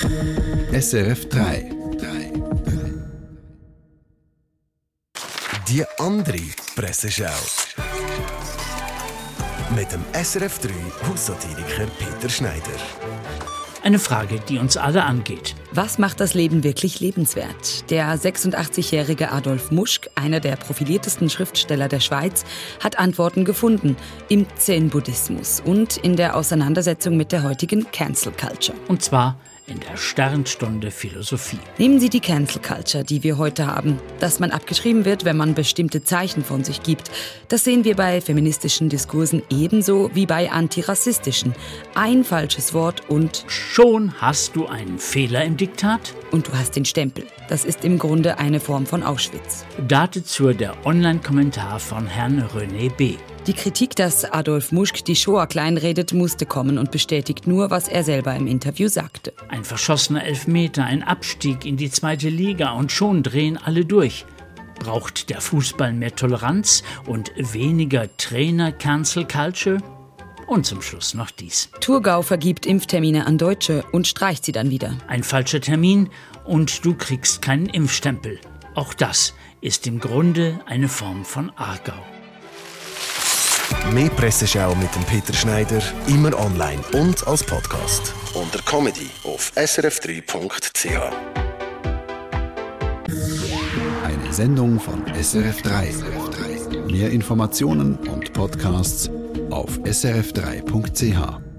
SRF 3. Die andere Presseschau. Mit dem SRF 3 Haussatiriker Peter Schneider. Eine Frage, die uns alle angeht. Was macht das Leben wirklich lebenswert? Der 86-jährige Adolf Muschk, einer der profiliertesten Schriftsteller der Schweiz, hat Antworten gefunden im Zen-Buddhismus und in der Auseinandersetzung mit der heutigen Cancel Culture. Und zwar in der Sternstunde Philosophie. Nehmen Sie die Cancel Culture, die wir heute haben. Dass man abgeschrieben wird, wenn man bestimmte Zeichen von sich gibt. Das sehen wir bei feministischen Diskursen ebenso wie bei antirassistischen. Ein falsches Wort und Schon hast du einen Fehler im Diktat? und du hast den Stempel. Das ist im Grunde eine Form von Auschwitz. Dazu der Online-Kommentar von Herrn René B. Die Kritik, dass Adolf Muschk die Shoah kleinredet, musste kommen und bestätigt nur, was er selber im Interview sagte. Ein verschossener Elfmeter, ein Abstieg in die zweite Liga und schon drehen alle durch. Braucht der Fußball mehr Toleranz und weniger Trainer-Cancel Culture? Und zum Schluss noch dies. Thurgau vergibt Impftermine an Deutsche und streicht sie dann wieder. Ein falscher Termin und du kriegst keinen Impfstempel. Auch das ist im Grunde eine Form von Aargau. Mehr Presseschau mit dem Peter Schneider immer online und als Podcast unter Comedy auf srf3.ch. Eine Sendung von SRF 3. Mehr Informationen und Podcasts auf srf3.ch.